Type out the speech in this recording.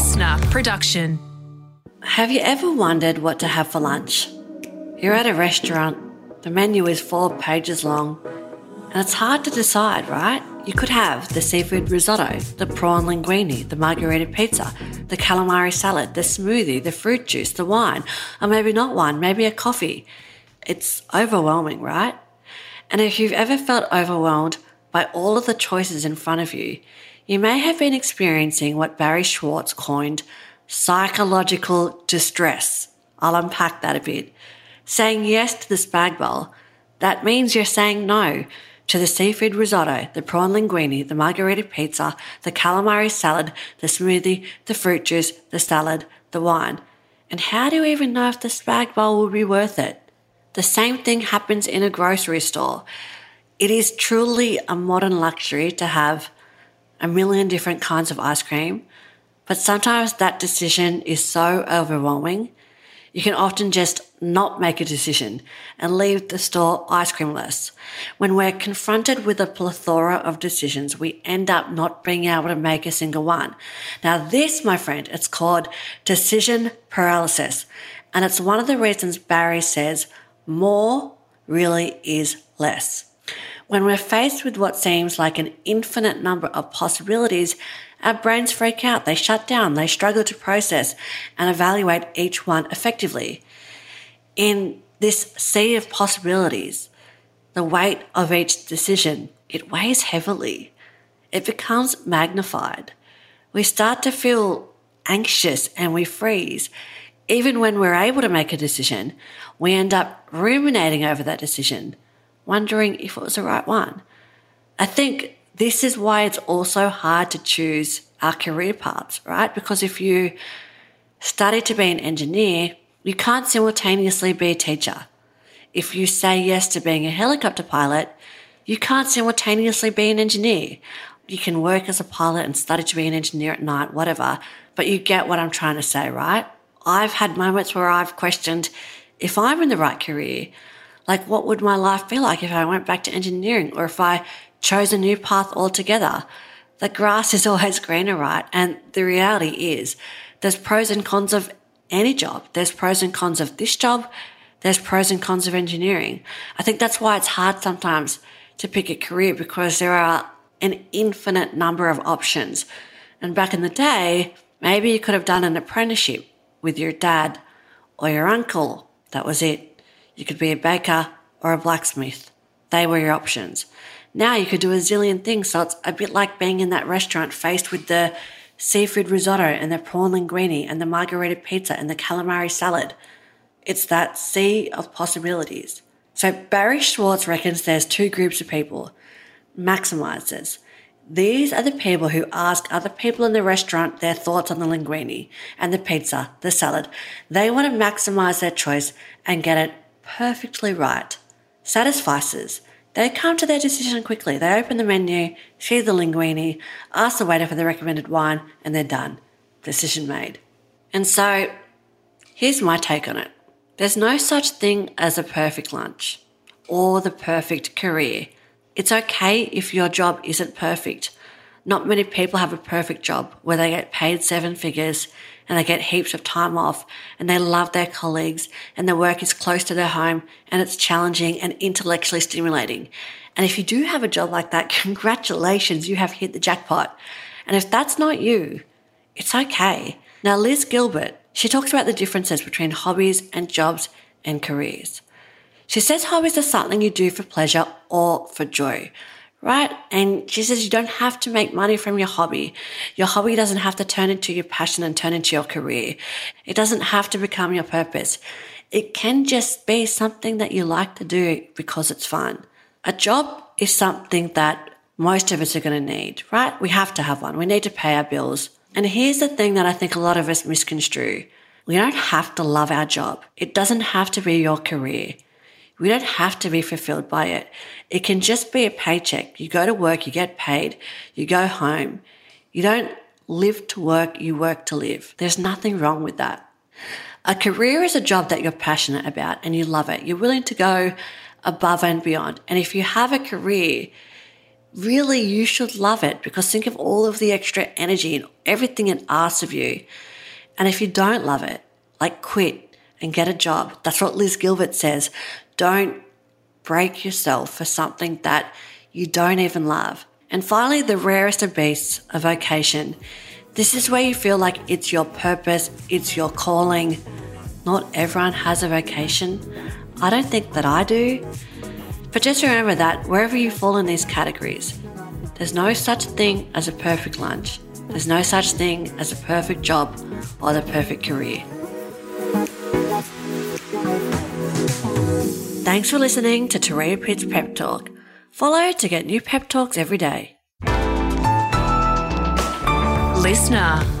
listener production. Have you ever wondered what to have for lunch? You're at a restaurant, the menu is four pages long, and it's hard to decide, right? You could have the seafood risotto, the prawn linguine, the margherita pizza, the calamari salad, the smoothie, the fruit juice, the wine, or maybe not wine, maybe a coffee. It's overwhelming, right? And if you've ever felt overwhelmed by all of the choices in front of you, you may have been experiencing what Barry Schwartz coined psychological distress. I'll unpack that a bit. Saying yes to the spag bowl, that means you're saying no to the seafood risotto, the prawn linguine, the margherita pizza, the calamari salad, the smoothie, the fruit juice, the salad, the wine. And how do you even know if the spag bowl will be worth it? The same thing happens in a grocery store. It is truly a modern luxury to have a million different kinds of ice cream, but sometimes that decision is so overwhelming you can often just not make a decision and leave the store ice creamless. When we're confronted with a plethora of decisions, we end up not being able to make a single one. Now, this, my friend, it's called decision paralysis. And it's one of the reasons Barry says more really is less. When we're faced with what seems like an infinite number of possibilities, our brains freak out, they shut down, they struggle to process and evaluate each one effectively. In this sea of possibilities, the weight of each decision, it weighs heavily. It becomes magnified. We start to feel anxious and we freeze. Even when we're able to make a decision, we end up ruminating over that decision, wondering if it was the right one. I think this is why it's also hard to choose our career paths, right? Because if you study to be an engineer, you can't simultaneously be a teacher. If you say yes to being a helicopter pilot, you can't simultaneously be an engineer. You can work as a pilot and study to be an engineer at night, whatever, but you get what I'm trying to say, right? I've had moments where I've questioned if I'm in the right career, like what would my life be like if I went back to engineering or if I chose a new path altogether. The grass is always greener, right? And the reality is there's pros and cons of any job. There's pros and cons of this job. There's pros and cons of engineering. I think that's why it's hard sometimes to pick a career because there are an infinite number of options. And back in the day, maybe you could have done an apprenticeship with your dad or your uncle. That was it. You could be a baker or a blacksmith. They were your options. Now you could do a zillion things. So it's a bit like being in that restaurant faced with the seafood risotto and the prawn linguine and the margherita pizza and the calamari salad. It's that sea of possibilities. So Barry Schwartz reckons there's two groups of people. Maximizers. These are the people who ask other people in the restaurant their thoughts on the linguine and the pizza, the salad. They want to maximize their choice and get it perfectly right. Satisficers. They come to their decision quickly. They open the menu, see the linguine, ask the waiter for the recommended wine, and they're done. Decision made. And so, here's my take on it. There's no such thing as a perfect lunch or the perfect career. It's okay if your job isn't perfect. Not many people have a perfect job where they get paid seven figures and they get heaps of time off and they love their colleagues and their work is close to their home and it's challenging and intellectually stimulating. And if you do have a job like that, congratulations, you have hit the jackpot. And if that's not you, it's okay. Now, Liz Gilbert, she talks about the differences between hobbies and jobs and careers. She says hobbies are something you do for pleasure or for joy right? And she says you don't have to make money from your hobby. Your hobby doesn't have to turn into your passion and turn into your career. It doesn't have to become your purpose. It can just be something that you like to do because it's fun. A job is something that most of us are going to need, right? We have to have one. We need to pay our bills. And here's the thing that I think a lot of us misconstrue. We don't have to love our job. It doesn't have to be your career. We don't have to be fulfilled by it. It can just be a paycheck. You go to work, you get paid, you go home. You don't live to work, you work to live. There's nothing wrong with that. A career is a job that you're passionate about and you love it. You're willing to go above and beyond. And if you have a career really you should love it because think of all of the extra energy and everything it asks of you. And if you don't love it, like quit and get a job. That's what Liz Gilbert says. Don't break yourself for something that you don't even love. And finally, the rarest of beasts, a vocation. This is where you feel like it's your purpose, it's your calling. Not everyone has a vocation. I don't think that I do. But just remember that wherever you fall in these categories, there's no such thing as a perfect lunch. There's no such thing as a perfect job or the perfect career. Thanks for listening to Turia Pitt's Pep Talk. Follow to get new pep talks every day. Listener.